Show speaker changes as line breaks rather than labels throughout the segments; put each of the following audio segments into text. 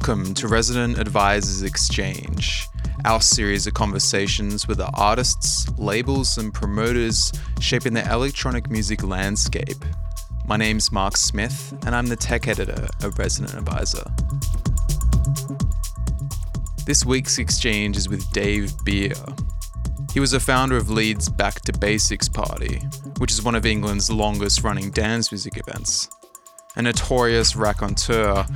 Welcome to Resident Advisors Exchange, our series of conversations with the artists, labels, and promoters shaping the electronic music landscape. My name's Mark Smith, and I'm the tech editor of Resident Advisor. This week's exchange is with Dave Beer. He was a founder of Leeds Back to Basics Party, which is one of England's longest running dance music events. A notorious raconteur,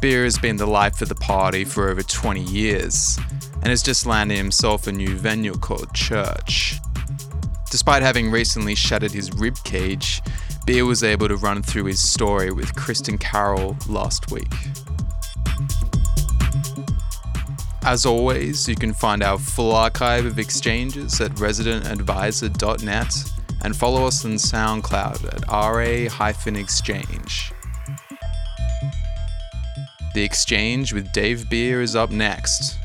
Beer has been the life of the party for over 20 years and has just landed himself a new venue called Church. Despite having recently shattered his rib cage, Beer was able to run through his story with Kristen Carroll last week. As always, you can find our full archive of exchanges at residentadvisor.net and follow us on SoundCloud at ra-exchange. The exchange with Dave Beer is up next.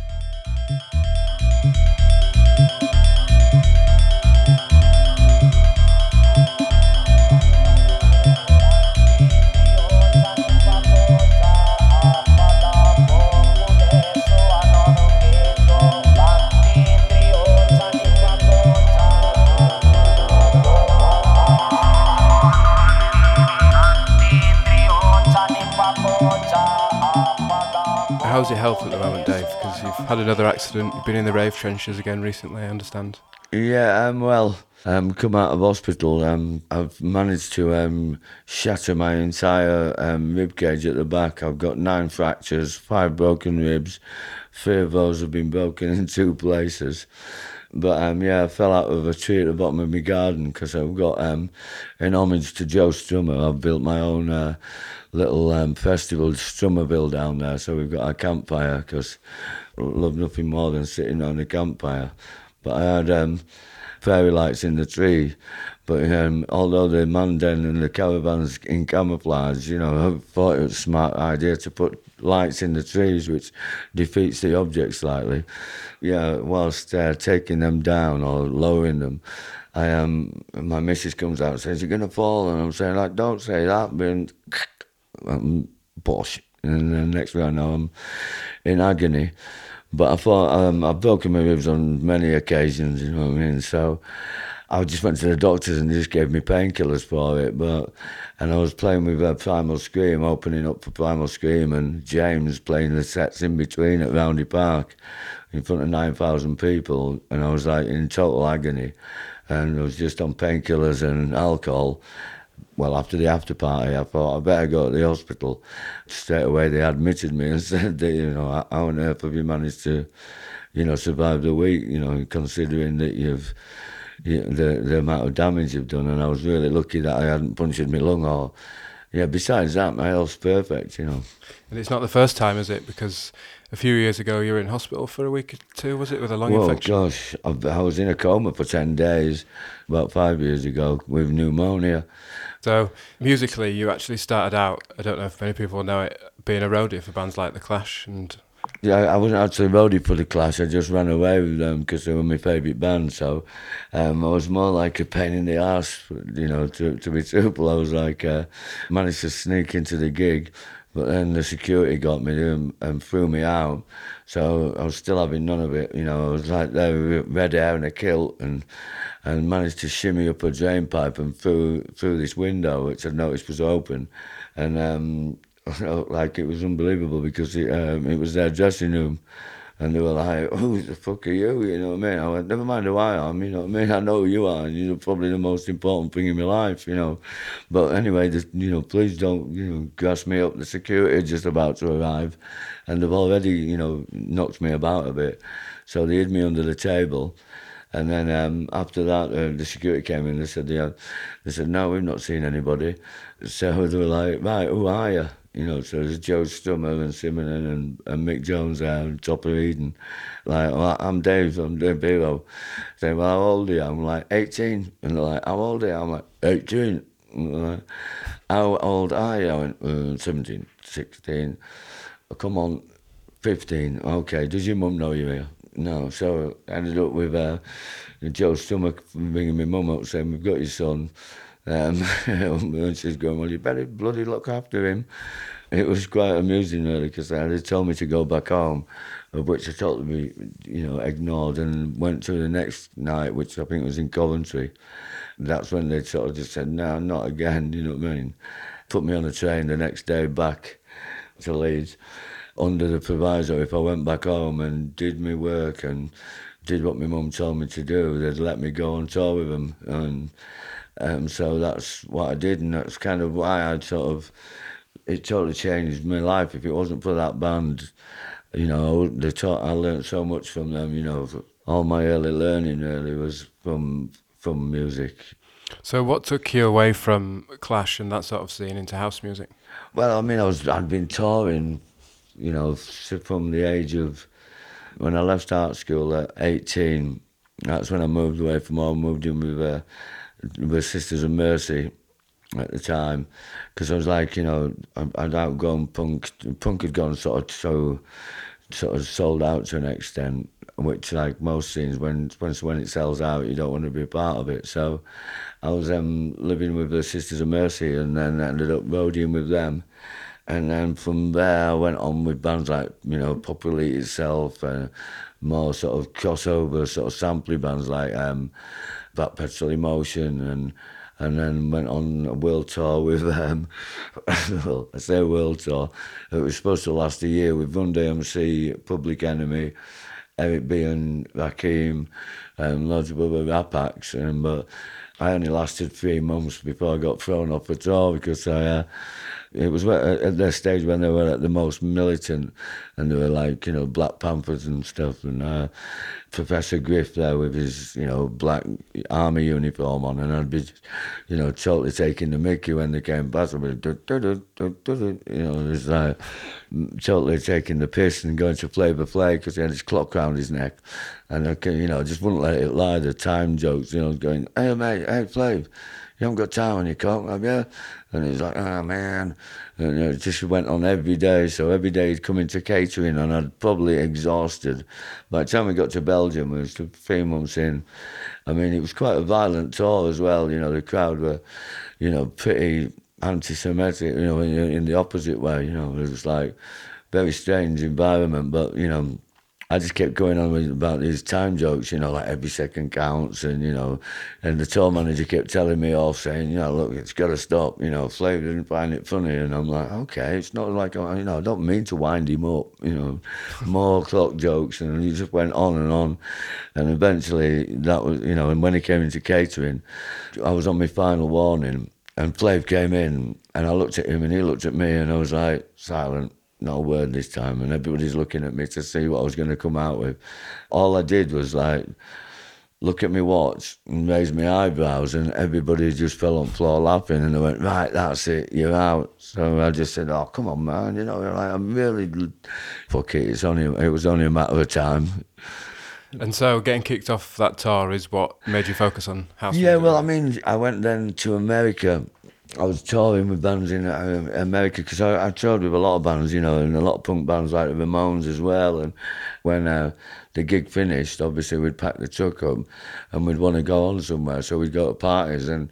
Health at the moment, Dave? Because you've had another accident. You've been in the rave trenches again recently, I understand.
Yeah, um, well, um, come out of hospital. Um, I've managed to um, shatter my entire um, rib cage at the back. I've got nine fractures, five broken ribs. Three of those have been broken in two places. But um, yeah, I fell out of a tree at the bottom of my garden because I've got um, an homage to Joe Strummer. I've built my own uh, little um, festival, Strummerville, down there. So we've got a campfire because I love nothing more than sitting on a campfire. But I had um, fairy lights in the tree. But um, although the Mandan and the caravans in camouflage, you know, I thought it was a smart idea to put lights in the trees, which defeats the object slightly. Yeah, whilst uh, taking them down or lowering them, I um, my missus comes out and says, "You're gonna fall," and I'm saying, "Like, don't say that." But um, bosh. And then next thing I know, I'm in agony. But I thought um, I've broken my ribs on many occasions, you know what I mean? So I just went to the doctors and they just gave me painkillers for it. But and I was playing with uh, Primal Scream, opening up for Primal Scream, and James playing the sets in between at Roundhay Park in front of nine thousand people, and I was like in total agony, and I was just on painkillers and alcohol well, after the after party, I thought I better go to the hospital. Straight away, they admitted me and said, that, you know, how on earth have you managed to, you know, survive the week? You know, considering that you've the the amount of damage you've done. And I was really lucky that I hadn't punctured my lung or. Yeah, besides that, my health's perfect, you know.
And it's not the first time, is it? Because a few years ago you were in hospital for a week or two, was it, with a lung
well,
infection?
gosh, I, I was in a coma for 10 days about five years ago with pneumonia.
So musically, you actually started out. I don't know if many people know it, being a roadie for bands like The Clash and.
Yeah, I wasn't actually roadie for the Clash. I just ran away with them because they were my favourite band. So um, I was more like a pain in the ass, you know. To to be truthful, I was like uh, managed to sneak into the gig, but then the security got me and, and threw me out. So I was still having none of it, you know. I was like there with red hair and a kilt and and managed to shimmy up a drain pipe and through through this window, which I noticed was open, and um, like it was unbelievable because it, um, it was their dressing room. And they were like, who the fuck are you? You know what I mean? I went, never mind who I am, you know what I mean? I know who you are, and you're probably the most important thing in my life, you know. But anyway, just, you know, please don't, you know, grass me up. The security just about to arrive, and they've already, you know, knocked me about a bit. So they hid me under the table. And then um, after that, uh, the security came in. They said, "Yeah." They said, "No, we've not seen anybody." So they were like, "Right, who are you?" You know, so there's Joe Strummer and Simonon and, and Mick Jones there and Topper Headon. Like, well, I'm Dave, I'm Dave Beer. Say, well, how old are you? I'm like, 18. And they're like, how old are you? I'm like, 18. Like, how old are you? I went, uh, 17, 16. Oh, come on, 15. Okay, does your mum know you're here? No, so I ended up with uh, Joe Strummer ringing my mum up saying, We've got your son. Um, and she's going, Well, you better bloody look after him. It was quite amusing, really, because they told me to go back home, which I totally, you know, ignored and went to the next night, which I think was in Coventry. That's when they sort of just said, no, not again, you know what I mean? Put me on a train the next day back to Leeds under the proviso if I went back home and did my work and did what my mum told me to do, they'd let me go on tour with them. And um, so that's what I did, and that's kind of why I'd sort of, it totally changed my life. If it wasn't for that band, you know, they taught, I learned so much from them, you know, all my early learning really was from from music.
So, what took you away from Clash and that sort of scene into house music?
Well, I mean, I was I'd been touring, you know, from the age of when I left art school at 18. That's when I moved away from home, moved in with uh, with Sisters of Mercy at the time, because I was like, you know, I'd outgrown punk. Punk had gone sort of so sort of sold out to an extent, which like most scenes, when when it sells out, you don't want to be a part of it. So I was um, living with the Sisters of Mercy, and then ended up roadieing with them. And then from there, I went on with bands like, you know, Pop Will Eat Itself, and more sort of crossover, sort of sampling bands like um, That petrol Emotion, and and then went on a world tour with um, well, I say world tour. It was supposed to last a year with Run DMC, Public Enemy, Eric B and Rakim, and loads of other rap acts. And, but I only lasted three months before I got thrown off the tour because I. Uh, it was at the stage when they were at the most militant, and they were like you know Black Panthers and stuff, and uh, Professor Griff there with his you know black army uniform on, and I'd be, you know, totally taking the Mickey when they came past. I'd be, you know, it was like totally taking the piss and going to play Flavor Flav because he had his clock around his neck, and I, you know, just wouldn't let it lie. The time jokes, you know, going, hey mate, hey Flav you haven't got time on your coat, have you? And he's like, oh man. And it just went on every day. So every day he'd come into catering and I'd probably exhausted. By the time we got to Belgium, it was three months in. I mean, it was quite a violent tour as well. You know, the crowd were, you know, pretty anti-Semitic, you know, in, in the opposite way. You know, it was like very strange environment, but, you know, I just kept going on with, about these time jokes, you know, like every second counts, and you know, and the tour manager kept telling me off, saying, you know, look, it's got to stop. You know, Flav didn't find it funny, and I'm like, okay, it's not like you know, I don't mean to wind him up, you know, more clock jokes, and he just went on and on, and eventually that was, you know, and when he came into catering, I was on my final warning, and Flav came in, and I looked at him, and he looked at me, and I was like, silent not a word this time, and everybody's looking at me to see what I was going to come out with. All I did was like look at me watch and raise my eyebrows, and everybody just fell on the floor laughing, and they went, "Right, that's it, you're out." So I just said, "Oh, come on, man, you know, like I'm really fuck it. It's only it was only a matter of time."
And so, getting kicked off that tour is what made you focus on house.
Yeah, well, I mean, I went then to America I was touring with bands in uh, America because I, I toured with a lot of bands, you know, and a lot of punk bands like the Ramones as well. And when uh, the gig finished, obviously we'd pack the truck up and we'd want to go on somewhere. So we'd go to parties and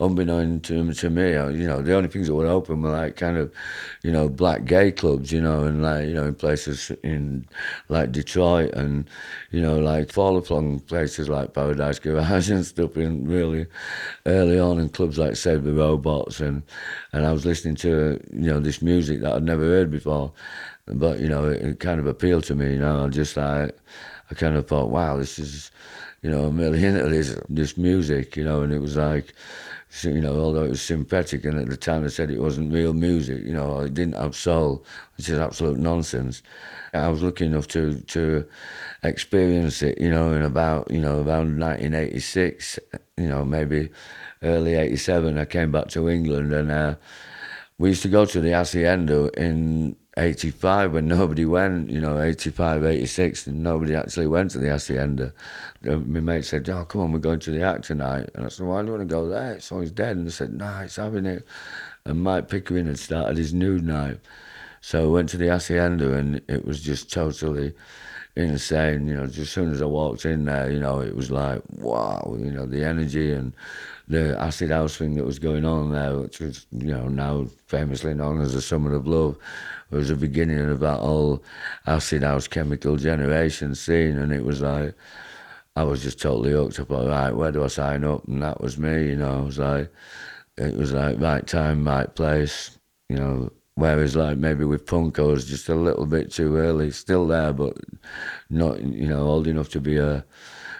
unbeknown to, to me, uh, you know, the only things that were open were like kind of, you know, black gay clubs, you know, and like, you know, in places in like Detroit and, you know, like far flung places like Paradise Garage and stuff in really early on in clubs like Save the Robots and, and I was listening to, you know, this music that I'd never heard before. But, you know, it, it kind of appealed to me, you know, I just like, I kind of thought, wow, this is, you know, I'm really into this, this music, you know, and it was like, you know, although it was synthetic, and at the time they said it wasn't real music, you know, it didn't have soul, which is absolute nonsense. I was lucky enough to to experience it, you know, in about you know around 1986, you know, maybe early '87. I came back to England, and uh, we used to go to the Hacienda in 85 when nobody went, you know, 85, 86, and nobody actually went to the Hacienda. My mate said, Oh, come on, we're going to the act tonight. And I said, Why do you want to go there? It's always dead. And they said, Nah, it's having it. And Mike Pickering had started his nude night. So I went to the Hacienda and it was just totally insane. You know, just as soon as I walked in there, you know, it was like, wow, you know, the energy and the acid house thing that was going on there, which was you know now famously known as the Summer of Love, was the beginning of that whole acid house chemical generation scene, and it was like I was just totally hooked up. All right, where do I sign up? And that was me. You know, it was like it was like right time, right place. You know, whereas like maybe with punk, I was just a little bit too early. Still there, but not you know old enough to be a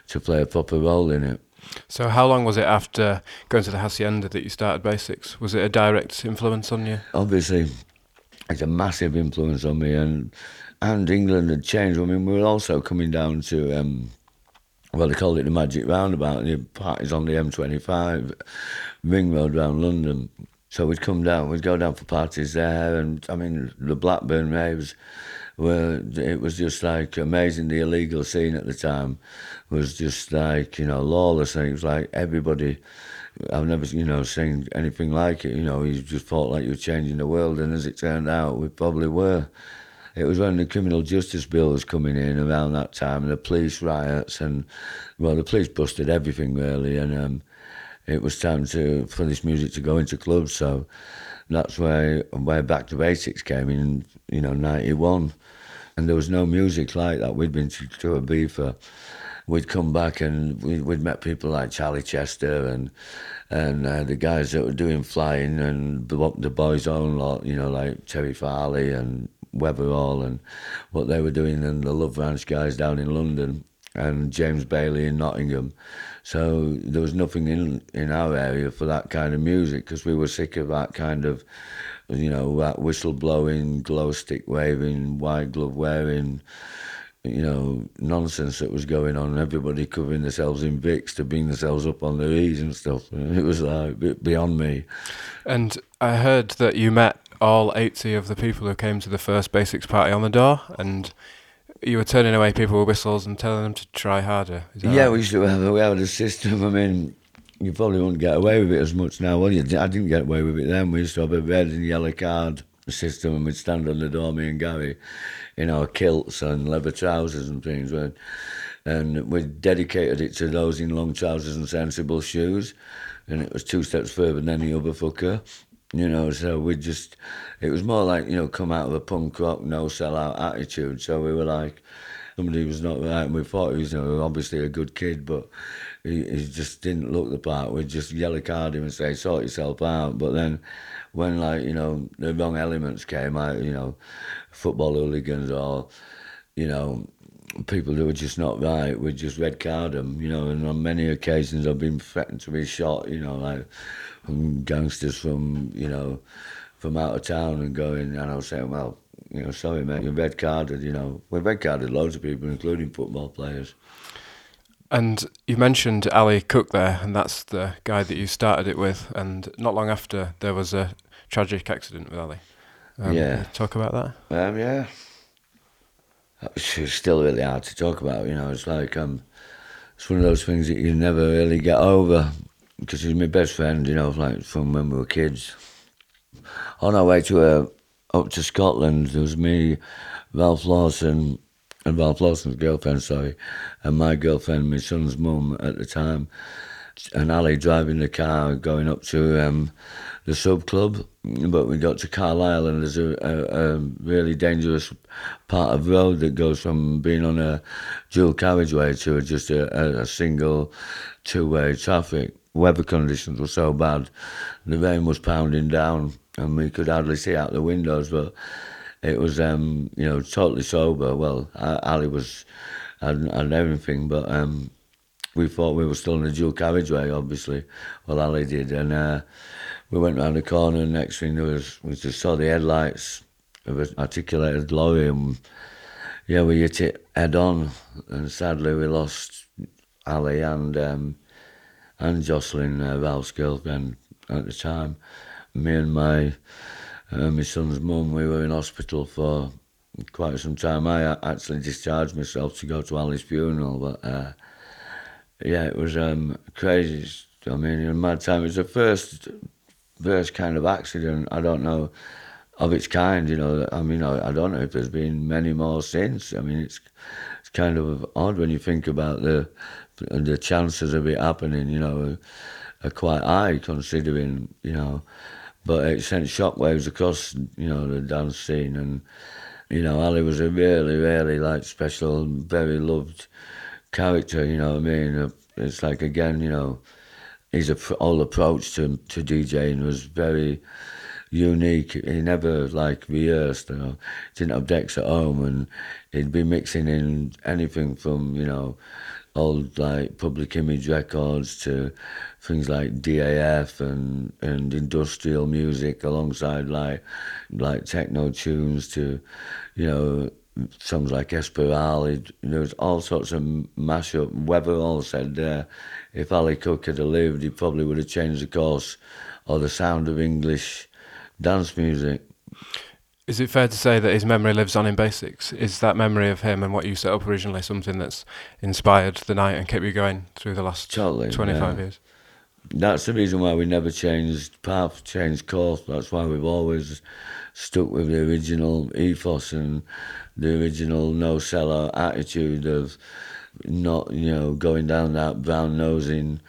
to play a proper role in it.
So, how long was it after going to the Hacienda that you started Basics? Was it a direct influence on you?
Obviously, it's a massive influence on me, and and England had changed. I mean, we were also coming down to. Um, well, they called it the Magic Roundabout, and the parties on the M25, Ring Road around London. So we'd come down, we'd go down for parties there, and I mean, the Blackburn raves were, it was just like amazing. The illegal scene at the time was just like, you know, lawless. And it was like everybody, I've never, you know, seen anything like it. You know, you just felt like you were changing the world, and as it turned out, we probably were. It was when the criminal justice bill was coming in around that time, and the police riots, and well, the police busted everything really, and um, it was time to for this music to go into clubs. So that's where where Back to Basics came in, you know, '91, and there was no music like that. We'd been to, to Ibiza. We'd come back and we, would met people like Charlie Chester and and uh, the guys that were doing flying and the boys own lot, you know, like Terry Farley and Weatherall and what they were doing, and the Love Ranch guys down in London, and James Baillie in Nottingham. So there was nothing in in our area for that kind of music because we were sick of that kind of, you know, that whistle blowing, glow stick waving, white glove wearing. You know, nonsense that was going on. Everybody covering themselves in Vicks to bring themselves up on their ease and stuff. It was like beyond me.
And I heard that you met all 80 of the people who came to the first basics party on the door and you were turning away people with whistles and telling them to try harder.
Yeah, right? we used to have, we had a system. I mean, you probably wouldn't get away with it as much now, will you? I didn't get away with it then. We used to have a red and yellow card system and we'd stand on the door, me and Gary, in our kilts and leather trousers and things. And we dedicated it to those in long trousers and sensible shoes. And it was two steps further than any other fucker. You know, so we just, it was more like, you know, come out of a punk rock, no sellout attitude. So we were like, somebody was not right, and we thought he was, you know, obviously a good kid, but he, he just didn't look the part. We'd just yellow card him and say, sort yourself out. But then when, like, you know, the wrong elements came out, you know, football hooligans or, you know, people who were just not right, we just red card them, you know, and on many occasions I've been threatened to be shot, you know, like from gangsters from you know from out of town and going and I was saying, well, you know, sorry mate, you're red carded. You know, we've red carded loads of people, including football players.
And you mentioned Ali Cook there, and that's the guy that you started it with. And not long after, there was a tragic accident with Ali. Um,
yeah.
Talk about that.
Um, yeah. It's still really hard to talk about. You know, it's like um, it's one of those things that you never really get over because he's my best friend, you know, like from when we were kids. On our way to uh, up to Scotland, there was me, Ralph Lawson, and Ralph Lawson's girlfriend, sorry, and my girlfriend, my son's mum at the time, and Ali driving the car going up to um, the sub club. But we got to Carlisle, and there's a, a, a, really dangerous part of road that goes from being on a dual carriageway to just a, a single two way traffic weather conditions were so bad. The rain was pounding down, and we could hardly see out the windows. But it was, um, you know, totally sober. Well, Ali was had, had everything, but um, we thought we were still in a dual carriageway, obviously. Well, Ali did, and uh, we went round the corner. And next thing there was, we just saw the headlights of an articulated lorry, and yeah, we hit it head on. And sadly, we lost Ali and. Um, and Jocelyn, uh, Ralph's girlfriend at the time. Me and my uh, my son's mum, we were in hospital for quite some time. I actually discharged myself to go to Ali's funeral, but uh, yeah, it was um, crazy. I mean, in mad time. It was the first, first kind of accident. I don't know of its kind. You know, I mean, I don't know if there's been many more since. I mean, it's it's kind of odd when you think about the the chances of it happening, you know, are quite high considering, you know. But it sent shockwaves across, you know, the dance scene. And, you know, Ali was a really, really, like, special, very loved character, you know what I mean? Uh, it's like, again, you know, his whole approach to, to DJing was very unique. He never, like, rehearsed, you know. Didn't have decks at home and he'd be mixing in anything from, you know, old like public image records to things like DAF and and industrial music alongside like like techno tunes to you know songs like Esperal. There was all sorts of mashup. Weatherall said uh, if Ali Cook had lived, he probably would have changed the course or the sound of English dance music.
Is it fair to say that his memory lives on in basics? Is that memory of him and what you set up originally something that's inspired the night and kept you going through the last
totally,
25
yeah.
years?
That's the reason why we never changed path, changed course. That's why we've always stuck with the original ethos and the original no seller attitude of not, you know, going down that brown nosing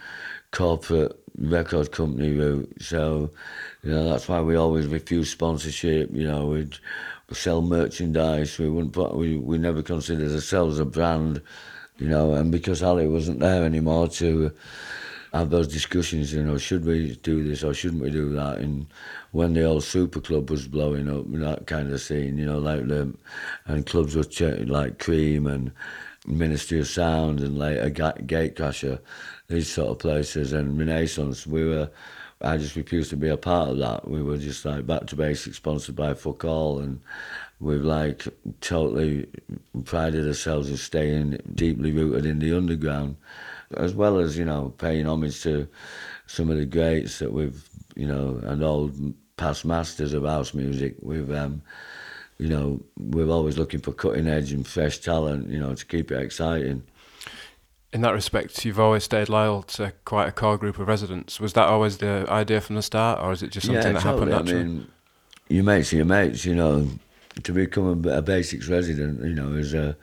corporate record company route. So you know, that's why we always refuse sponsorship. You know, we'd sell merchandise. We wouldn't put, we, we never considered ourselves a brand, you know, and because Ali wasn't there anymore to have those discussions, you know, should we do this or shouldn't we do that? And when the old super club was blowing up, that kind of scene, you know, like the, and clubs were ch- like Cream and Ministry of Sound and a Gatecrasher, these sort of places, and Renaissance, we were I just refused to be a part of that. We were just like back to basics, sponsored by Fuck All, and we've like totally prided ourselves in staying deeply rooted in the underground, as well as you know paying homage to some of the greats that we've you know and old past masters of house music. We've um, you know we're always looking for cutting edge and fresh talent, you know, to keep it exciting
in that respect, you've always stayed loyal to quite a core group of residents. Was that always the idea from the start, or is it just something
yeah,
that
totally.
happened naturally?
I mean, your mates are your mates, you know. To become a, a basics resident, you know, is a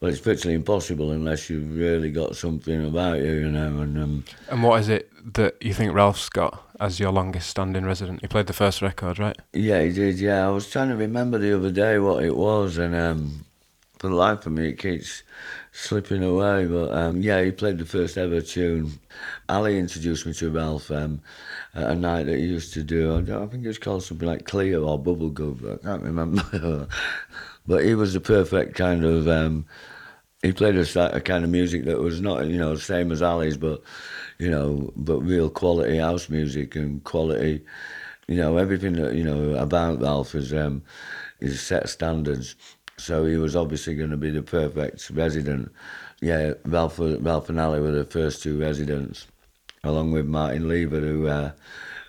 well, it's virtually impossible unless you've really got something about you, you know. And um,
and what is it that you think Ralph's got as your longest standing resident? He played the first record, right?
Yeah, he did. Yeah, I was trying to remember the other day what it was, and um, for the life of me, it keeps slipping away. But um, yeah, he played the first ever tune. Ali introduced me to Ralph um, at a night that he used to do. I, think it was called something like Clear or Bubblegum, I can't remember. but he was the perfect kind of. Um, he played us a, a kind of music that was not, you know, same as Ali's, but you know, but real quality house music and quality, you know, everything that you know about Ralph is um, is set standards. So he was obviously going to be the perfect resident. Yeah, Ralph, Ralph and Ali were the first two residents, along with Martin Lever, who uh,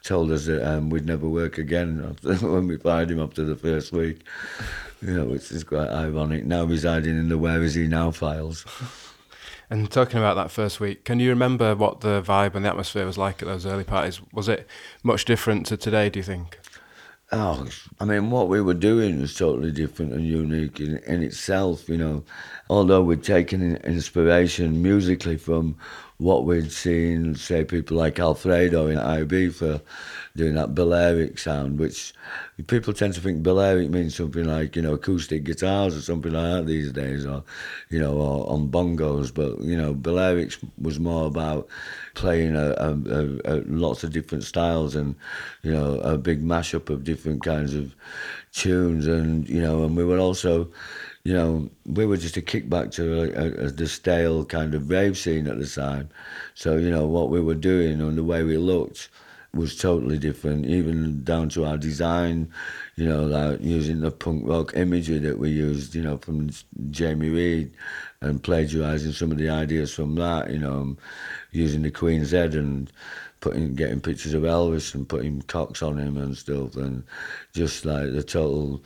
told us that um, we'd never work again when we fired him after the first week. You know, which is quite ironic. Now residing in the Where Is He Now files.
And talking about that first week, can you remember what the vibe and the atmosphere was like at those early parties? Was it much different to today, do you think?
Oh, I mean, what we were doing was totally different and unique in, in itself, you know. Although we'd taken inspiration musically from what we'd seen, say, people like Alfredo in Ibiza doing that Balearic sound, which people tend to think Balearic means something like, you know, acoustic guitars or something like that these days, or, you know, or on bongos. But, you know, Balearic was more about playing a, a, a, lots of different styles and, you know, a big mashup of different kinds of tunes. And, you know, and we were also you know, we were just a kickback to a, a, the stale kind of rave scene at the time. So, you know, what we were doing and the way we looked was totally different, even down to our design, you know, like using the punk rock imagery that we used, you know, from Jamie Reid and plagiarizing some of the ideas from that, you know, using the Queen's Head and putting, getting pictures of Elvis and putting cocks on him and stuff, and just like the total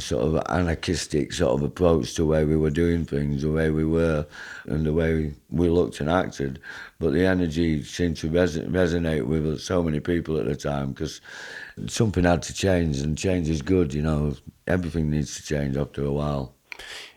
sort of anarchistic sort of approach to the way we were doing things, the way we were, and the way we looked and acted. But the energy seemed to res- resonate with so many people at the time because something had to change, and change is good. You know, everything needs to change after a while.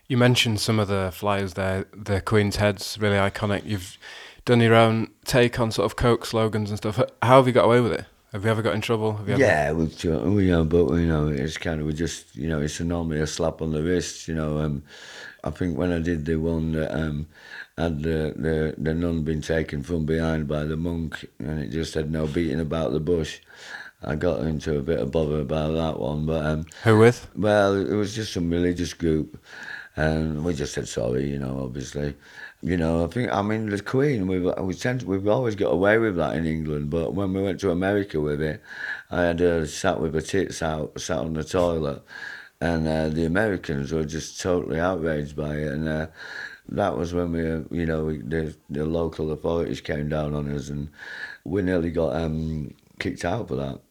You mentioned some of the flyers there. The Queen's Head's really iconic. You've done your own take on sort of Coke slogans and stuff. How have you got away with it? Have you ever got in trouble? Have you ever...
Yeah, we've you know, but you know, it's kind of we just you know, it's normally a slap on the wrist. You know, um, I think when I did the one that um, had the, the the nun been taken from behind by the monk, and it just had no beating about the bush. I got into a bit of bother about that one, but um,
who with?
Well, it was just some religious group, and we just said sorry. You know, obviously, you know, I think I mean the Queen. We've we tend we've always got away with that in England, but when we went to America with it, I had uh, sat with her tits out, sat on the toilet, and uh, the Americans were just totally outraged by it, and uh, that was when we, uh, you know, we, the the local authorities came down on us, and we nearly got um, kicked out for that.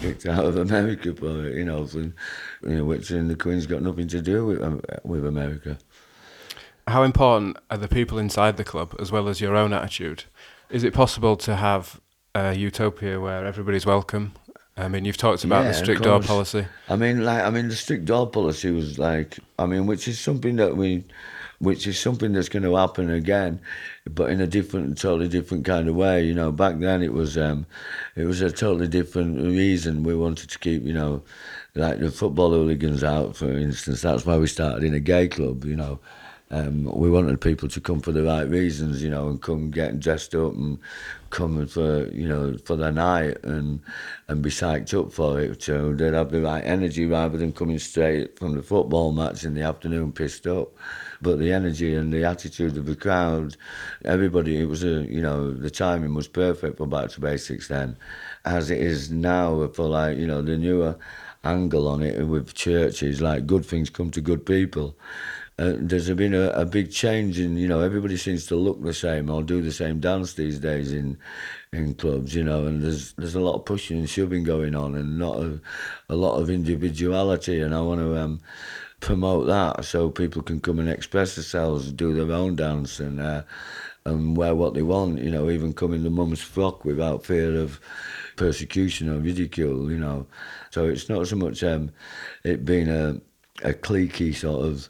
Kicked out of America for it, you know, for, you know, which in the Queen's got nothing to do with um, with America.
How important are the people inside the club as well as your own attitude? Is it possible to have a utopia where everybody's welcome? I mean, you've talked about
Yeah,
the strict door policy.
I mean, like, I mean, the strict door policy was like, I mean, which is something that we, which is something that's going to happen again, but in a different, totally different kind of way. You know, back then it was, um, it was a totally different reason we wanted to keep, you know, like the football hooligans out, for instance. That's why we started in a gay club. You know, um, we wanted people to come for the right reasons, you know, and come getting dressed up and come for you know for the night and and be psyched up for it. So they'd have the right energy rather than coming straight from the football match in the afternoon pissed up. But the energy and the attitude of the crowd, everybody, it was a you know the timing was perfect for Back to Basics then, as it is now for like you know the newer angle on it with churches like good things come to good people uh, there's been a, a big change in you know everybody seems to look the same or do the same dance these days in in clubs you know and there's there's a lot of pushing and shoving going on and not a, a lot of individuality and I want to um, promote that so people can come and express themselves do their own dance and uh, and wear what they want you know even come in the mum's frock without fear of persecution or ridicule you know. So it's not so much um, it being a a cliquey sort of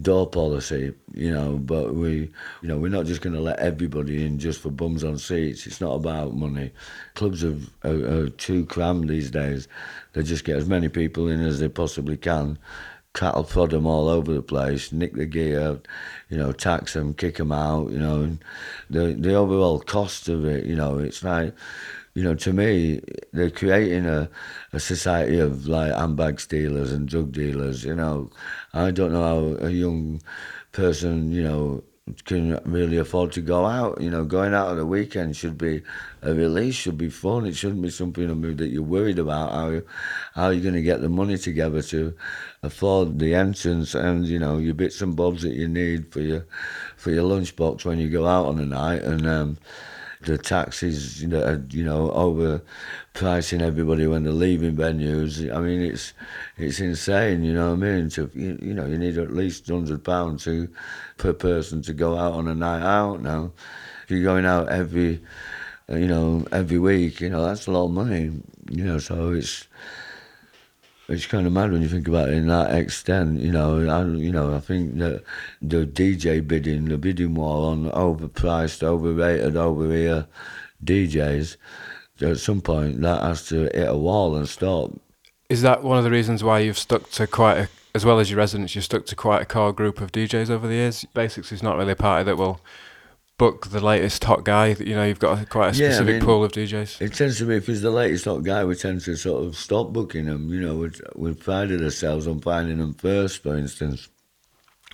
door policy, you know, but we, you know, we're not just going to let everybody in just for bums on seats. It's not about money. Clubs are, are, are too crammed these days. They just get as many people in as they possibly can, cattle prod them all over the place, nick the gear, you know, tax them, kick them out, you know, and the, the overall cost of it, you know, it's like, you know, to me, they're creating a, a society of like handbag stealers and drug dealers. You know, I don't know how a young person, you know, can really afford to go out. You know, going out on the weekend should be a release, should be fun. It shouldn't be something that you're worried about how how you're going to get the money together to afford the entrance and you know your bits and bobs that you need for your for your lunchbox when you go out on a night and. Um, the taxis, you know, you know, overpricing everybody when they're leaving venues. I mean, it's it's insane. You know what I mean? To you, you know, you need at least hundred pounds to per person to go out on a night out. Now, if you're going out every, uh, you know, every week, you know, that's a lot of money. You know, so it's it's kind of mad when you think about it in that extent. You know, I, you know, I think that the DJ bidding, the bidding war on overpriced, overrated, over here DJs, at some point that has to hit a wall and stop.
Is that one of the reasons why you've stuck to quite a, as well as your residents, you've stuck to quite a core group of DJs over the years? Basics is not really a party that will book the latest hot guy. You know, you've got a, quite a
Yeah, I
specific
mean-
pool of DJs.
It tends to be if he's the latest hot guy, we tend to sort of stop booking them. You know, we we prided ourselves on finding them first, for instance,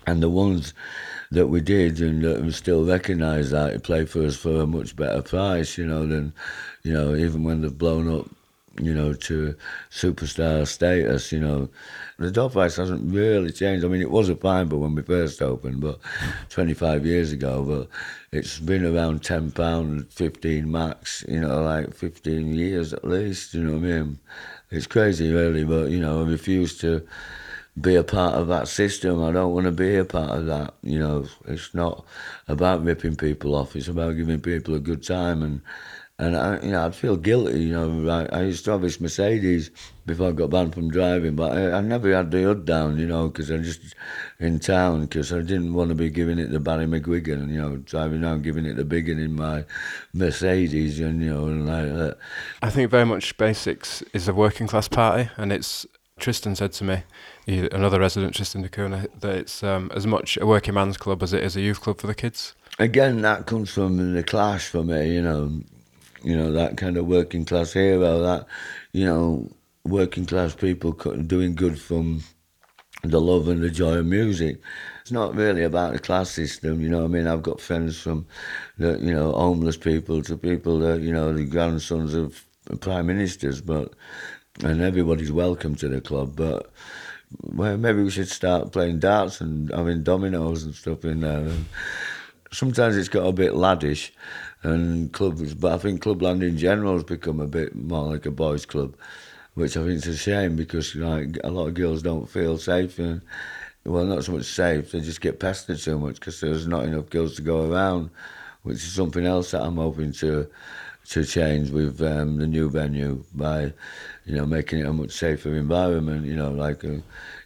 and the ones that we did and that we still recognise that it played for us for a much better price. You know, than you know even when they've blown up. You know, to superstar status. You know, the door price hasn't really changed. I mean, it was a but when we first opened, but 25 years ago, but it's been around ten pound, fifteen max. You know, like fifteen years at least. You know what I mean? It's crazy, really, but you know, I refuse to be a part of that system. I don't want to be a part of that. You know, it's not about ripping people off. It's about giving people a good time and And I, you know, I'd feel guilty. You know, I, I used to have this Mercedes before I got banned from driving, but I, I never had the hood down. You know, because I just in town because I didn't want to be giving it to Barry McGuigan. You know, driving around giving it the big one in my Mercedes, and you know, and like that.
I think very much Basics is a working class party, and it's Tristan said to me, he, another resident, Tristan Da Cunha, that it's um, as much a working man's club as it is a youth club for the kids.
Again, that comes from the clash for me. You know, you know that kind of working class hero. That you know, working class people doing good from the love and the joy of music. It's not really about the class system, you know. I mean, I've got friends from, the, you know, homeless people to people that you know the grandsons of prime ministers, but and everybody's welcome to the club. But well, maybe we should start playing darts and having dominoes and stuff in there. And sometimes it's got a bit laddish, and clubs, but I think Clubland in general has become a bit more like a boys' club, which I think is a shame because like a lot of girls don't feel safe and. Well, not so much safe. They just get pestered so much because there's not enough girls to go around, which is something else that I'm hoping to to change with um, the new venue by, you know, making it a much safer environment. You know, like, uh,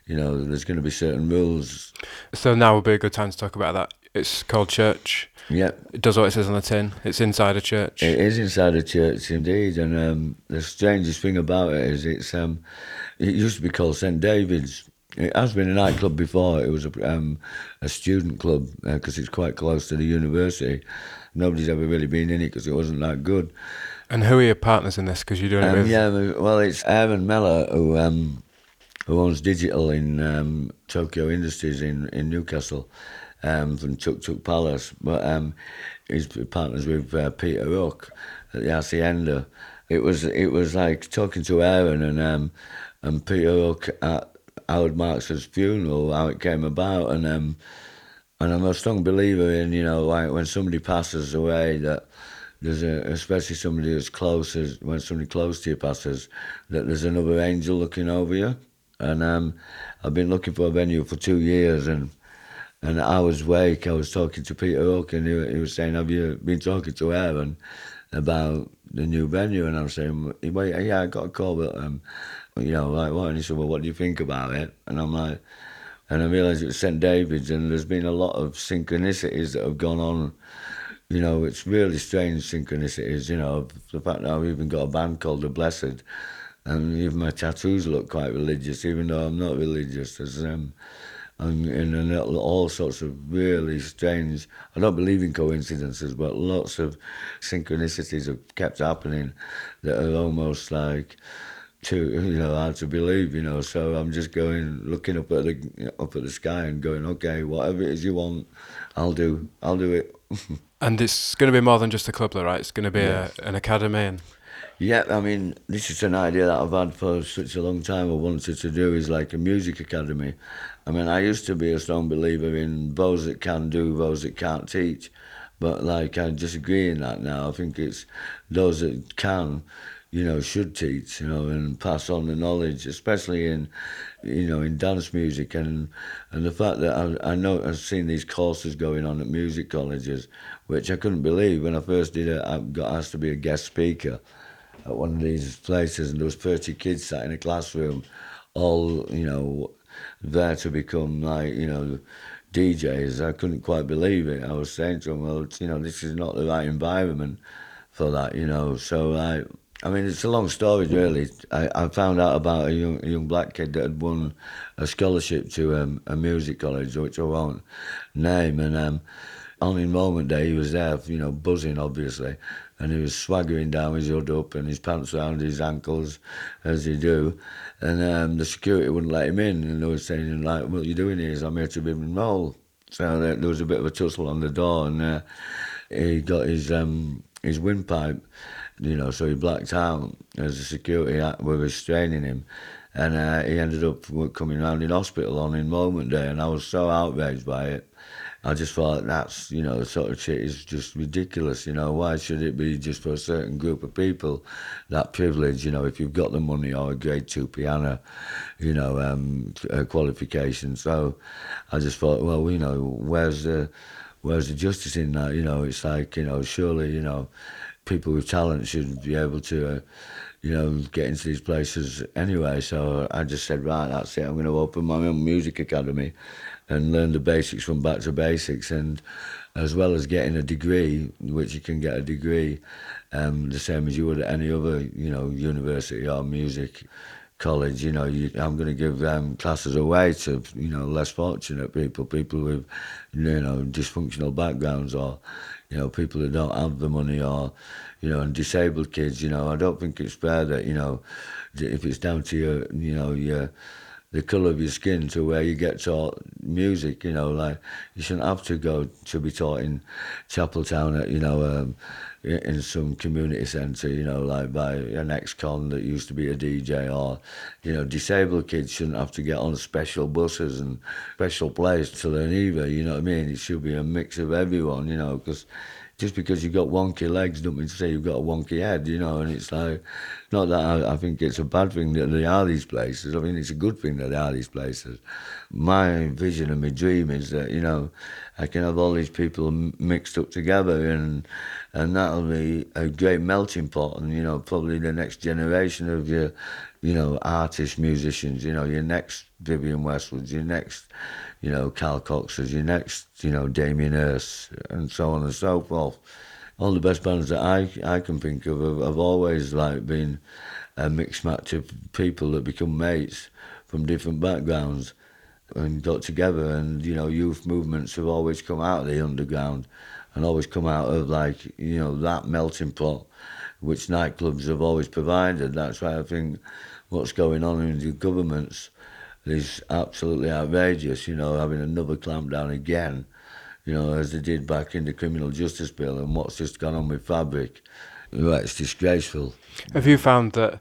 you know, there's going to be certain rules.
So now would be a good time to talk about that. It's called Church.
Yeah.
It does what it says on the tin. It's inside a church.
It is inside a church, indeed. And um, the strangest thing about it is it's um, it used to be called St David's. It has been a nightclub before. It was a, um, a student club because uh, it's quite close to the university nobody's ever really been in it because it wasn't that good.
And who are your partners in this? Because you're doing um, it with...
Yeah, well, it's Aaron Mellor who um, who owns Digital in um, Tokyo Industries in, in Newcastle um, from Tuk Tuk Palace. But um, he's partners with uh, Peter Hook at the Hacienda. It was it was like talking to Aaron and um, and Peter Hook at Howard Marks's funeral, how it came about, and um, and I'm a strong believer in, you know, like when somebody passes away, that there's a, especially somebody as close as when somebody close to you passes, that there's another angel looking over you. And um, I've been looking for a venue for two years, and and I was awake. I was talking to Peter Hook, and he, he was saying, "Have you been talking to Aaron about the new venue?" And I was saying, "Well, yeah, I got a call, but um, you know, like what?" And he said, "Well, what do you think about it?" And I'm like and I realised it was St David's, and there's been a lot of synchronicities that have gone on. You know, it's really strange synchronicities. You know, the fact that I've even got a band called The Blessed, and even my tattoos look quite religious, even though I'm not religious. There's um, I'm in all sorts of really strange. I don't believe in coincidences, but lots of synchronicities have kept happening that are almost like to you know hard to believe you know so i'm just going looking up at the up at the sky and going okay whatever it is you want i'll do i'll do it
and it's going to be more than just a club though right it's going to be yes. a, an academy and
yeah i mean this is an idea that i've had for such a long time i wanted to do is like a music academy i mean i used to be a strong believer in those that can do those that can't teach. But like i disagree in that now. I think it's those that can you know, should teach, you know, and pass on the knowledge, especially in, you know, in dance music. And and the fact that I, I know I've seen these courses going on at music colleges, which I couldn't believe when I first did it. I got asked to be a guest speaker at one of these places, and there was thirty kids sat in a classroom, all you know, there to become like you know. DJs, I couldn't quite believe it. I was saying to them, "Well, you know, this is not the right environment for that, you know." So I, I mean, it's a long story, really. I, I found out about a young, a young black kid that had won a scholarship to um, a music college, which I won't name. And um, on enrollment day, he was there, you know, buzzing, obviously. And he was swaggering down his hood up and his pants around his ankles, as he do. And um, the security wouldn't let him in. And they were saying, like, what are you doing here? I'm here to be enrolled. So there, was a bit of a tussle on the door. And uh, he got his, um, his windpipe you know, so he blacked out as a security were restraining him. And uh, he ended up coming round in hospital on enrolment day, and I was so outraged by it. I just thought that's, you know, the sort of shit is just ridiculous, you know. Why should it be just for a certain group of people, that privilege, you know, if you've got the money or a grade two piano, you know, um, qualification. So I just thought, well, you know, where's the, where's the justice in that? You know, it's like, you know, surely, you know, people with talent should be able to, uh, you know, get into these places anyway. So I just said, right, that's it. I'm going to open my own music academy and learn the basics from back to basics. And as well as getting a degree, which you can get a degree um, the same as you would at any other, you know, university or music college. You know, you, I'm going to give um, classes away to you know less fortunate people, people with you know dysfunctional backgrounds, or you know people who don't have the money, or you know, and disabled kids. You know, I don't think it's fair that you know if it's down to your you know your the colour of your skin to where you get taught music, you know, like you shouldn't have to go to be taught in Chapeltown at, you know, um, in some community centre, you know, like by an ex-con that used to be a DJ or, you know, disabled kids shouldn't have to get on special buses and special place to learn either, you know what I mean? It should be a mix of everyone, you know, because just because you've got wonky legs don't mean to say you've got a wonky head, you know. And it's like, not that I, I, think it's a bad thing that they are these places. I mean, it's a good thing that they are these places. My vision and my dream is that you know, I can have all these people mixed up together, and and that'll be a great melting pot. And you know, probably the next generation of your, you know, artists, musicians. You know, your next Vivienne Westwoods, your next you know, Carl Cox as your next, you know, Damien Hirst, and so on and so forth. All the best bands that I I can think of have, have always like been a mixed match of people that become mates from different backgrounds and got together. And you know, youth movements have always come out of the underground and always come out of like you know that melting pot which nightclubs have always provided. That's why I think what's going on in the governments is absolutely outrageous, you know, having another clampdown again, you know, as they did back in the criminal justice bill and what's just gone on with fabric. Right, it's disgraceful.
Have you found that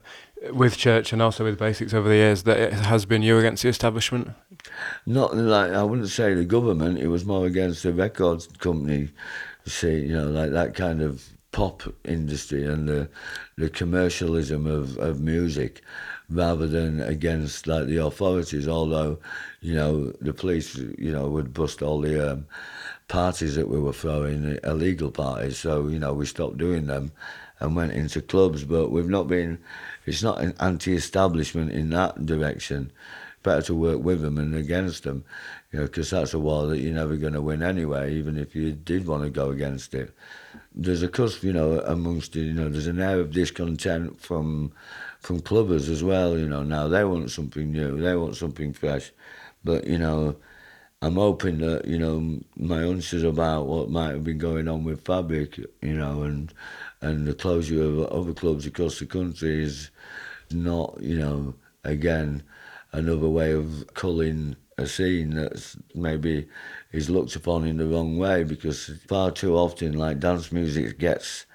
with church and also with basics over the years that it has been you against the establishment?
Not like I wouldn't say the government. It was more against the record company. See, you know, like that kind of pop industry and the the commercialism of, of music rather than against like the authorities. Although, you know, the police, you know, would bust all the um, parties that we were throwing, illegal parties. So you know, we stopped doing them and went into clubs. But we've not been. It's not an anti-establishment in that direction. Better to work with them and against them, you know, because that's a war that you're never going to win anyway, even if you did want to go against it. There's a cusp, you know, amongst you know, there's an air of discontent from from clubbers as well. You know, now they want something new, they want something fresh, but you know, I'm hoping that you know my answers about what might have been going on with Fabric, you know, and and the closure of other clubs across the country is not, you know, again another way of culling a scene that's maybe is looked upon in the wrong way because far too often like dance music gets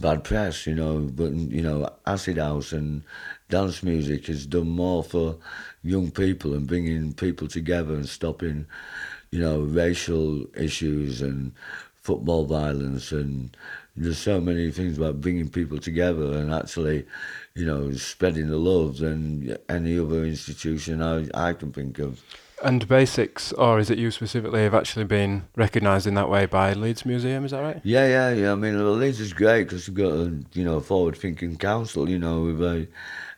bad press, you know. But you know, acid house and dance music has done more for young people and bringing people together and stopping, you know, racial issues and football violence and there's so many things about bringing people together and actually, you know, spreading the love than any other institution I, I can think of.
And basics, or is it you specifically, have actually been recognised in that way by Leeds Museum? Is that right?
Yeah, yeah, yeah. I mean, well, Leeds is great because we've got a you know forward-thinking council. You know, with a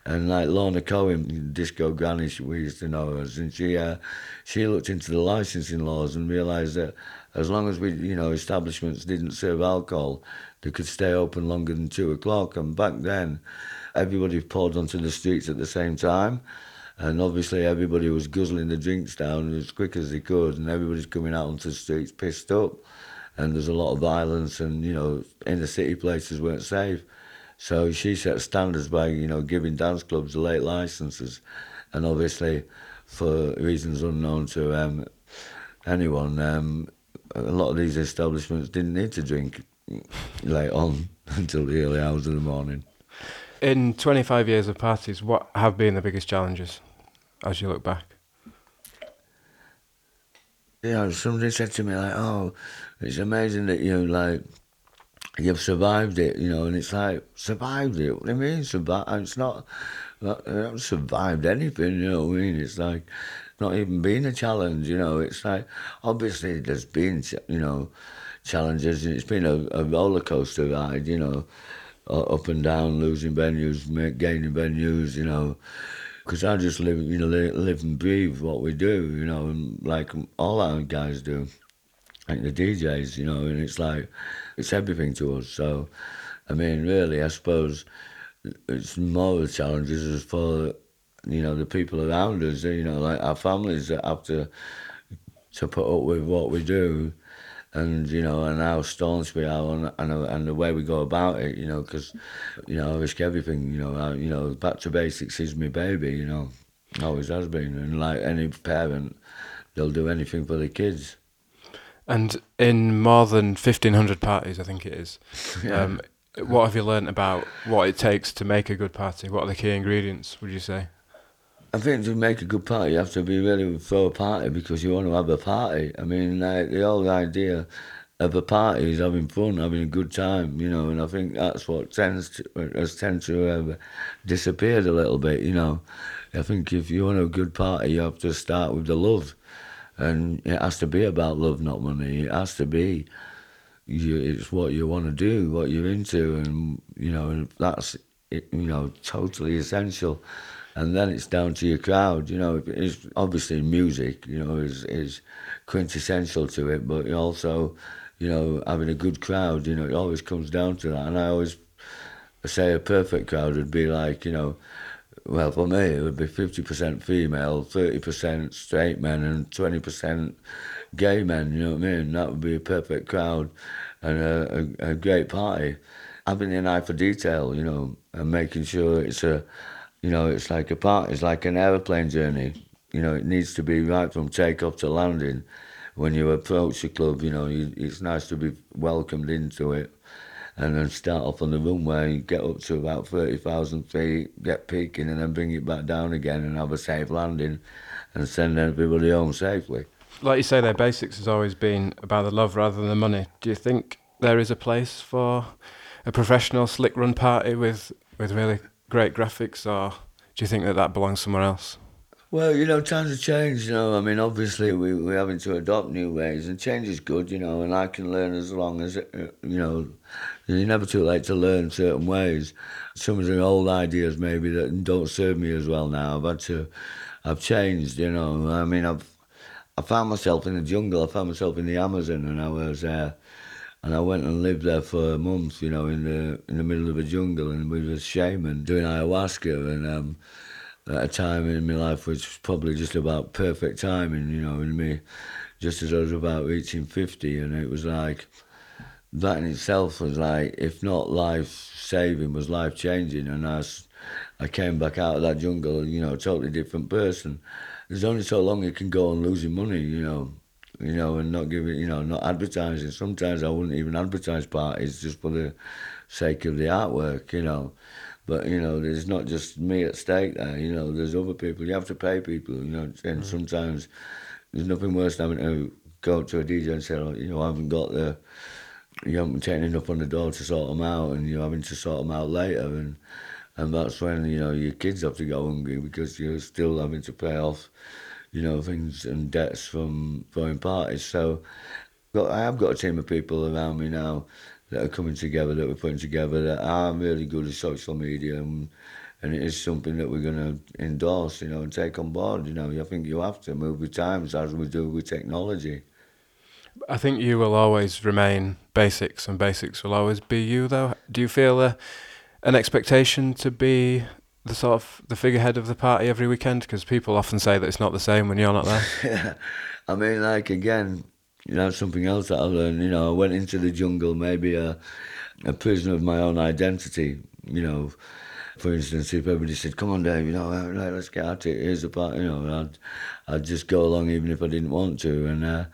and like Lorna Cohen, Disco Granny, we used to know her, and she uh, she looked into the licensing laws and realised that as long as we, you know, establishments didn't serve alcohol, they could stay open longer than two o'clock. And back then, everybody poured onto the streets at the same time and obviously everybody was guzzling the drinks down as quick as they could, and everybody's coming out onto the streets pissed up, and there's a lot of violence, and you know, inner city places weren't safe. So she set standards by you know giving dance clubs late licenses, and obviously, for reasons unknown to um, anyone, um, a lot of these establishments didn't need to drink late on until the early hours of the morning.
In 25 years of parties, what have been the biggest challenges as you look back?
Yeah, somebody said to me like, "Oh, it's amazing that you like you've survived it," you know, and it's like survived it. What do you mean survived? It's not. I haven't survived anything, you know what I mean? It's like not even been a challenge, you know. It's like obviously there's been, you know, challenges, and it's been a, a roller coaster ride, you know up and down, losing venues, gaining venues, you know. Because I just live, you know, live, and breathe what we do, you know, and like all our guys do, like the DJs, you know, and it's like, it's everything to us. So, I mean, really, I suppose it's more the challenges is for, you know, the people around us, you know, like our families that have to, to put up with what we do and you know, and how staunch we are, and and, and the way we go about it, you know, because you know, I risk everything, you know, I, you know, back to basics is my baby, you know, always has been, and like any parent, they'll do anything for the kids.
And in more than fifteen hundred parties, I think it is.
Yeah.
Um, what have you learnt about what it takes to make a good party? What are the key ingredients? Would you say?
I think to make a good party, you have to be really for a party because you want to have a party. I mean, like, the whole idea of a party is having fun, having a good time, you know, and I think that's what tends to, has tend to have disappeared a little bit, you know. I think if you want a good party, you have to start with the love, and it has to be about love, not money. It has to be, you, it's what you want to do, what you're into, and you know, that's you know totally essential and then it's down to your crowd. You know, it's obviously music. You know, is is quintessential to it, but also, you know, having a good crowd. You know, it always comes down to that. And I always say a perfect crowd would be like, you know, well for me it would be fifty percent female, thirty percent straight men, and twenty percent gay men. You know what I mean? That would be a perfect crowd, and a, a, a great party. Having an eye for detail, you know, and making sure it's a you know, it's like a part. It's like an aeroplane journey. You know, it needs to be right from takeoff to landing. When you approach the club, you know, you, it's nice to be welcomed into it, and then start off on the runway, get up to about thirty thousand feet, get peaking, and then bring it back down again, and have a safe landing, and send everybody home safely.
Like you say, their basics has always been about the love rather than the money. Do you think there is a place for a professional slick run party with with really great graphics, or do you think that that belongs somewhere else?
Well, you know, times have changed. You know, I mean, obviously we we're having to adopt new ways, and change is good. You know, and I can learn as long as uh, you know. You're never too late to learn certain ways. Some of the old ideas maybe that don't serve me as well now. I've had to, I've changed. You know, I mean, I've I found myself in the jungle. I found myself in the Amazon, and I was there. Uh, and I went and lived there for a month, you know, in the in the middle of a jungle, and with a shaman doing ayahuasca, and um, at a time in my life which was probably just about perfect timing, you know, in me, just as I was about reaching fifty, and it was like that in itself was like, if not life saving, was life changing, and I, I came back out of that jungle, you know, a totally different person. There's only so long you can go on losing money, you know you know, and not giving, you know, not advertising. Sometimes I wouldn't even advertise parties just for the sake of the artwork, you know. But you know, there's not just me at stake there. You know, there's other people. You have to pay people. You know, and mm. sometimes there's nothing worse than having to go up to a DJ and say, oh, you know, I haven't got the, you haven't taken enough on the door to sort them out, and you're having to sort them out later, and and that's when you know your kids have to go hungry because you're still having to pay off you know, things and debts from throwing parties. So got, I have got a team of people around me now that are coming together, that we're putting together, that are really good at social media. And, and it is something that we're going to endorse, you know, and take on board. You know, I think you have to move with times as we do with technology.
I think you will always remain basics, and basics will always be you. Though, do you feel a, an expectation to be the sort of the figurehead of the party every weekend? Because people often say that it's not the same when you're not there.
yeah, I mean, like again, you know, something else that I learned. You know, I went into the jungle, maybe a a prisoner of my own identity. You know, for instance, if everybody said, "Come on, Dave," you know, right, let's get it. Here's the part. You know, I'd I'd just go along even if I didn't want to, and. Uh,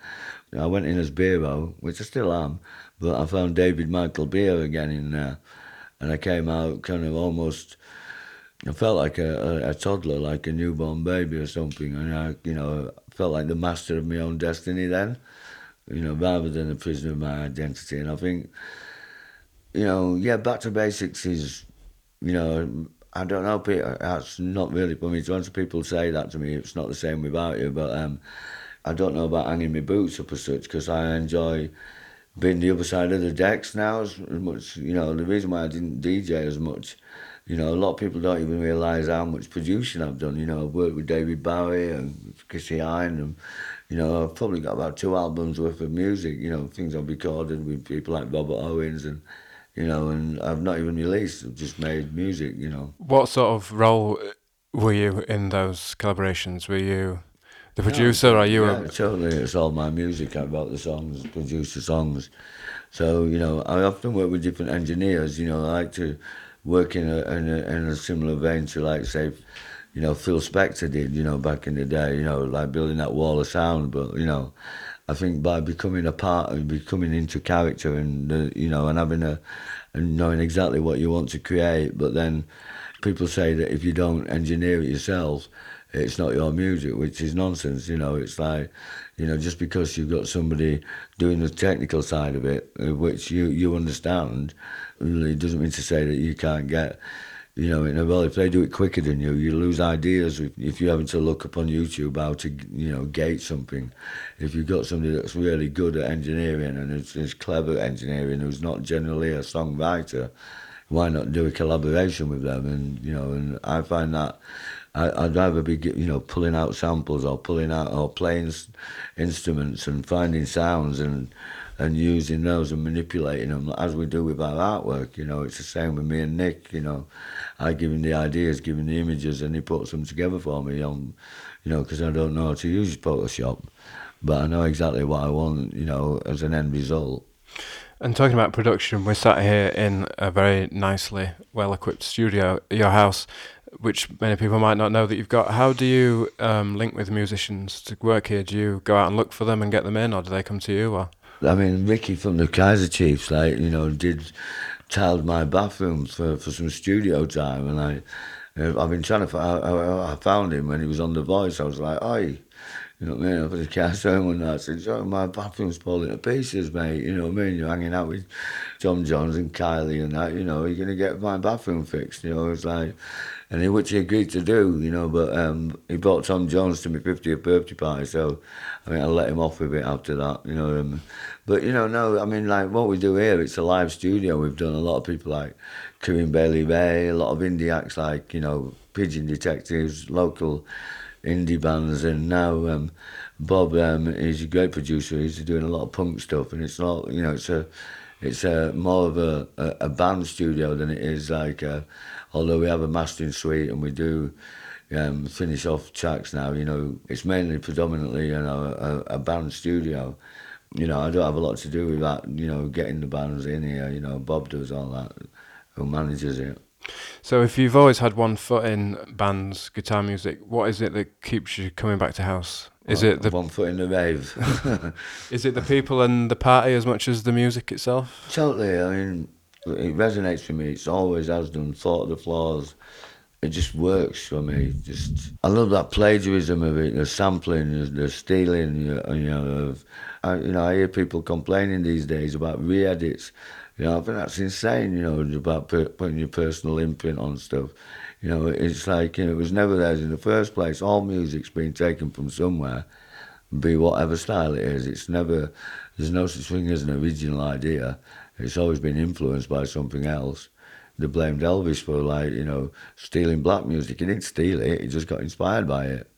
I went in as Beero, which I still am, but I found David Michael Beer again in there, and I came out kind of almost I felt like a, a, a, toddler, like a newborn baby or something, and I, you know, felt like the master of my own destiny then, you know, rather than a prisoner of my identity. And I think, you know, yeah, back to basics is, you know, I don't know, Peter. That's not really for me to answer. People say that to me. It's not the same without you, but um, I don't know about hanging my boots up as such because I enjoy being the other side of the decks now as much. You know, the reason why I didn't DJ as much, you know, a lot of people don't even realise how much producing I've done. You know, I've worked with David Bowie and Chrissie Hynde and, you know, I've probably got about two albums worth of music, you know, things I've recorded with people like Robert Owens and, you know, and I've not even released, I've just made music, you know.
What sort of role were you in those collaborations? Were you the producer, are you?
Yeah,
A,
totally. It's all my music. I wrote the songs, produced the songs. So you know, I often work with different engineers. You know, I like to work in a in a, in a similar vein to like say, you know, Phil Spector did. You know, back in the day. You know, like building that wall of sound. But you know, I think by becoming a part and becoming into character and uh, you know and having a and knowing exactly what you want to create, but then people say that if you don't engineer it yourself it's not your music, which is nonsense. You know, it's like, you know, just because you've got somebody doing the technical side of it, uh, which you you understand, really doesn't mean to say that you can't get. You know, in well, if they do it quicker than you, you lose ideas. If, if you're having to look up on YouTube how to, you know, gate something, if you've got somebody that's really good at engineering and is, is clever at engineering, who's not generally a songwriter, why not do a collaboration with them? And you know, and I find that I, would rather be, you know, pulling out samples or pulling out or playing instruments and finding sounds and and using those and manipulating them as we do with our artwork. You know, it's the same with me and Nick. You know, I give him the ideas, give him the images, and he puts them together for me. On, you know, because I don't know how to use Photoshop, but I know exactly what I want. You know, as an end result.
And talking about production, we're sat here in a very nicely well equipped studio, your house which many people might not know that you've got. How do you um, link with musicians to work here? Do you go out and look for them and get them in, or do they come to you? Or
I mean, Ricky from the Kaiser Chiefs, like you know, did tiled my bathroom for, for some studio time, and I. I've been trying to. I, I found him when he was on The Voice. I was like, "Oi, you know what I mean? I put his cast home and I said, oh, my bathroom's falling to pieces, mate. You know what I mean? You're hanging out with Tom Jones and Kylie and that, you know, you're going to get my bathroom fixed. You know, it's like, and he, which he agreed to do, you know, but um, he brought Tom Jones to my 50th birthday party, so I mean, I let him off with it after that, you know. Um, but, you know, no, I mean, like what we do here, it's a live studio. We've done a lot of people like Corinne Bailey Rae, a lot of indie acts like, you know, Pigeon Detectives, local indie bands, and now um, Bob um, is a great producer. He's doing a lot of punk stuff, and it's not you know it's a it's a more of a, a, a band studio than it is like. A, although we have a mastering suite and we do. Um, finish off tracks now. You know, it's mainly predominantly you know a, a band studio. You know, I don't have a lot to do with that. You know, getting the bands in here. You know, Bob does all that, who manages it.
So, if you've always had one foot in bands, guitar music, what is it that keeps you coming back to house? Is
well,
it the
one foot in the rave?
is it the people and the party as much as the music itself?
Totally. I mean, it resonates for me. It's always has done. Thought of the flaws. It just works for me. Just I love that plagiarism of it, the sampling, the stealing. You know, of, I, you know, I hear people complaining these days about re-edits you know, I think that's insane, you know, about putting your personal imprint on stuff. You know, it's like, you know, it was never theirs in the first place. All music's been taken from somewhere, be whatever style it is. It's never, there's no such thing as an original idea. It's always been influenced by something else. They blamed Elvis for, like, you know, stealing black music. He didn't steal it, he just got inspired by it.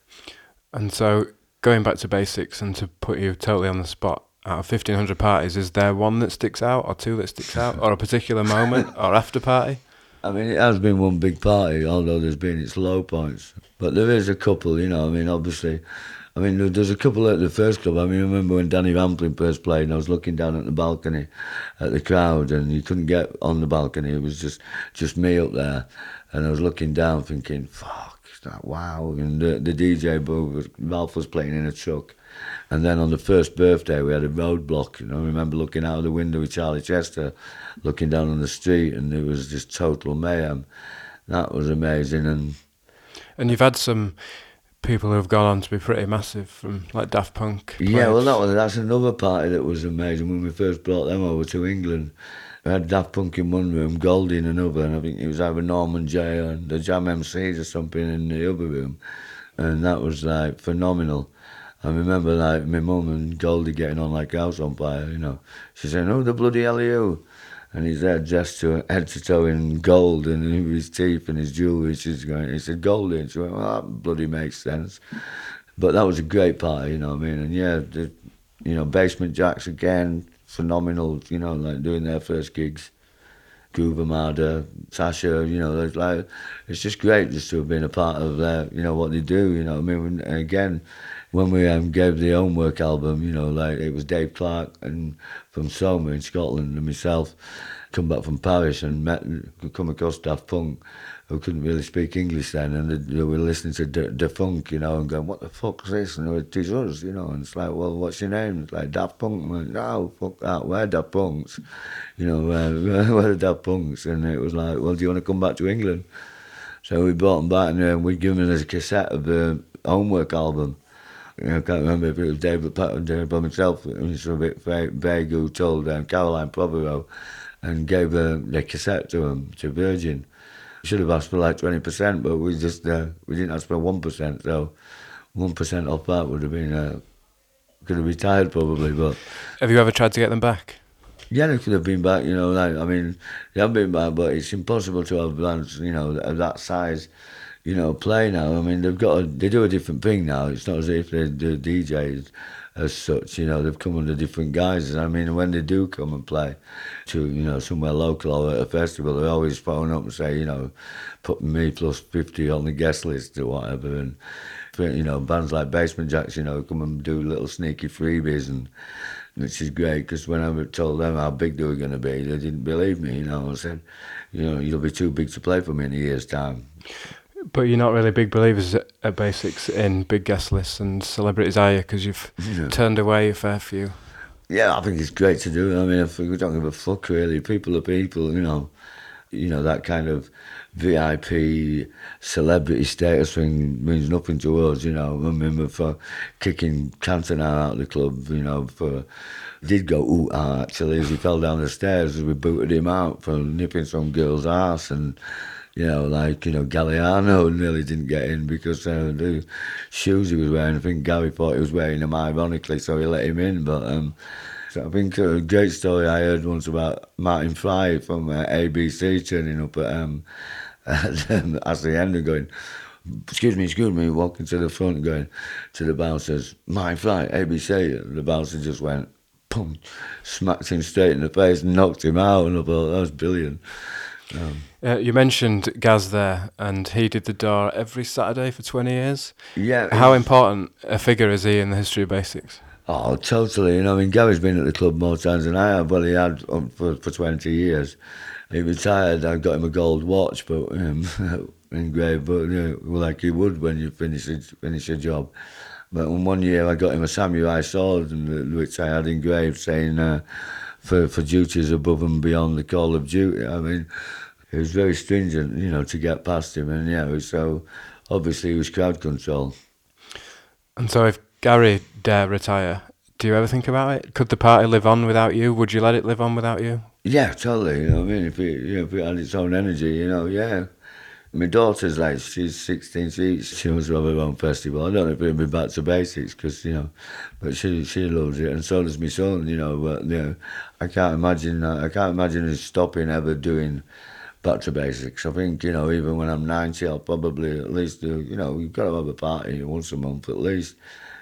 And so, going back to basics and to put you totally on the spot, out of 1500 parties, is there one that sticks out, or two that sticks out, or a particular moment, or after party?
I mean, it has been one big party, although there's been its low points. But there is a couple, you know. I mean, obviously, I mean, there's a couple at the first club. I mean, I remember when Danny Rampling first played, and I was looking down at the balcony at the crowd, and you couldn't get on the balcony. It was just just me up there, and I was looking down, thinking, "Fuck, that wow!" And the, the DJ, booth, Ralph was playing in a truck, and then on the first birthday, we had a roadblock. You know, I remember looking out of the window with Charlie Chester, looking down on the street, and it was just total mayhem. That was amazing. And
and you've had some people who have gone on to be pretty massive, from like Daft Punk.
Yeah, well, that was that's another party that was amazing when we first brought them over to England. We had Daft Punk in one room, Goldie in another, and I think it was either Norman Jay and the Jam MCs or something in the other room, and that was like phenomenal. I remember like my mum and Goldie getting on like house on fire, you know. She said, "Who the bloody hell are you?" And he's there dressed to head to toe in gold and his teeth and his jewellery. She's going, he said, Goldie. And she went, well, that bloody makes sense. But that was a great party, you know what I mean? And yeah, the, you know, Basement Jaxx again, phenomenal, you know, like doing their first gigs. Groove Armada, Sasha, you know, like it's just great just to have been a part of their, you know, what they do, you know. what I mean, and again, when we um, gave the homework album, you know, like it was Dave Clark and from Soma in Scotland and myself, come back from Paris and met, come across Daft Punk, who couldn't really speak English then, and they, they were listening to the Funk, you know, and going, "What the fuck's this?" And it was us, you know, and it's like, "Well, what's your name?" It's like Daft Punk. I'm like, "No, fuck that. We're Daft Punks, you know, we're, we're Daft Punks." And it was like, "Well, do you want to come back to England?" So we brought them back, and uh, we'd given them a cassette of the homework album. You know, I can't remember if it was David by himself. It was a bit vague who told um, Caroline Provorou and gave uh, the cassette to him, to Virgin should have asked for like 20%, but we just uh, we didn't ask for 1%. So 1% off that would have been, uh, could have retired probably. But
Have you ever tried to get them back?
Yeah, they could have been back, you know. Like, I mean, they have been back, but it's impossible to have bands, you know, of that size, you know, play now. I mean, they've got, a, they do a different thing now. It's not as if they do DJs as such. You know, they've come under different guises. I mean, when they do come and play to, you know, somewhere local or at a festival, they always phone up and say, you know, put me plus 50 on the guest list or whatever. And, you know, bands like Basement Jaxx, you know, come and do little sneaky freebies and which is great because when I told them how big they were going to be, they didn't believe me. You know, I said, you know, you'll be too big to play for me in a year's time.
But you're not really big believers at, Basics in big guest lists and celebrities, are you? Because you've yeah. turned away a fair few.
Yeah, I think it's great to do. I mean, we don't give a fuck really. People are people, you know. You know that kind of VIP celebrity status thing means nothing to us. You know, I remember for kicking Cantona out of the club. You know, for did go ooh ah actually as he fell down the stairs as we booted him out for nipping some girl's ass and you know, like, you know, Galliano nearly didn't get in because uh, the shoes he was wearing, I think Gary thought he was wearing them ironically, so he let him in. But um, so I think a great story I heard once about Martin Fry from uh, ABC turning up at, um, at, um, the end and going, excuse me, excuse me, walking to the front going to the bouncers, Martin Fry, ABC. And the bouncer just went, boom, smacked him straight in the face knocked him out. And I thought, that was brilliant.
Um, uh, you mentioned Gaz there, and he did the door every Saturday for 20 years.
Yeah.
How important a figure is he in the history of basics?
Oh, totally. You know, I mean, Gary's been at the club more times than I have. Well, he had um, for, for 20 years. He retired. I got him a gold watch, but um, engraved, but you know, like you would when you finish a, finish a job. But one year I got him a samurai sword, which I had engraved saying, uh, for, for duties above and beyond the call of duty. I mean, it was very stringent, you know, to get past him. And yeah, so obviously it was crowd control.
And so if Gary dare retire, do you ever think about it? Could the party live on without you? Would you let it live on without you?
Yeah, totally. You know I mean? If it, you know, if it had its own energy, you know, yeah. My daughter's like, she's 16, she, she wants to have her own festival. I don't know if it'll be back to basics, because, you know, but she she loves it, and so does my son, you know, but, you know, I can't imagine, I can't imagine us stopping ever doing back to basics. I think, you know, even when I'm 90, I'll probably at least do, you know, you've got to have a party once a month at least.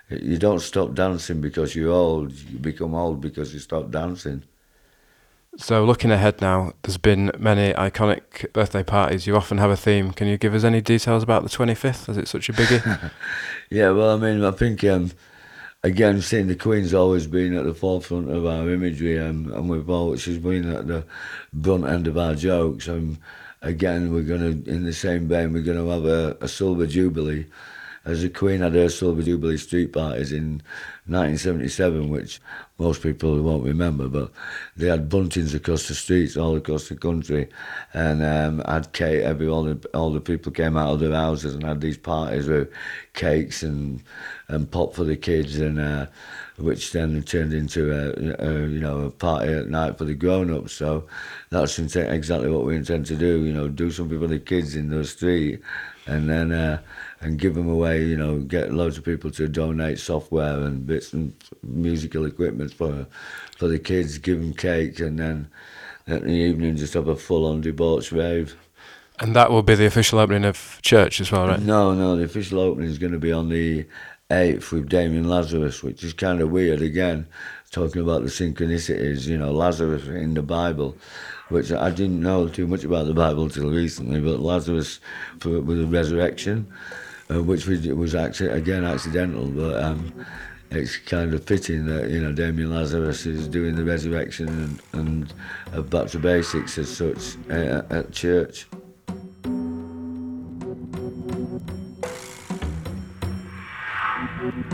You don't stop dancing because you're old, you become old because you stop dancing.
So, looking ahead now, there's been many iconic birthday parties. You often have a theme. Can you give us any details about the 25th? Is it such a biggie?
yeah, well, I mean, I think um, again, seeing the Queen's always been at the forefront of our imagery, um, and we've always she's been at the brunt end of our jokes. And um, again, we're going to, in the same vein, we're going to have a, a silver jubilee, as the Queen had her silver jubilee street parties in 1977, which most people won't remember, but they had buntings across the streets all across the country, and um, had cake. Every all the all the people came out of their houses and had these parties with cakes and and pop for the kids, and uh, which then turned into a, a you know a party at night for the grown ups. So that's exactly what we intend to do. You know, do something for the kids in the street, and then. Uh, and give them away, you know, get loads of people to donate software and bits and musical equipment for for the kids, give them cake, and then at the evening just have a full-on debauch rave.
And that will be the official opening of church as well, right?
No, no, the official opening is going to be on the 8th with Damian Lazarus, which is kind of weird again, talking about the synchronicities, you know, Lazarus in the Bible which I didn't know too much about the Bible until recently, but Lazarus for, with the resurrection, uh, which was, was again accidental, but um, it's kind of fitting that you know Damian Lazarus is doing the resurrection and, and uh, back to basics as such uh, at church.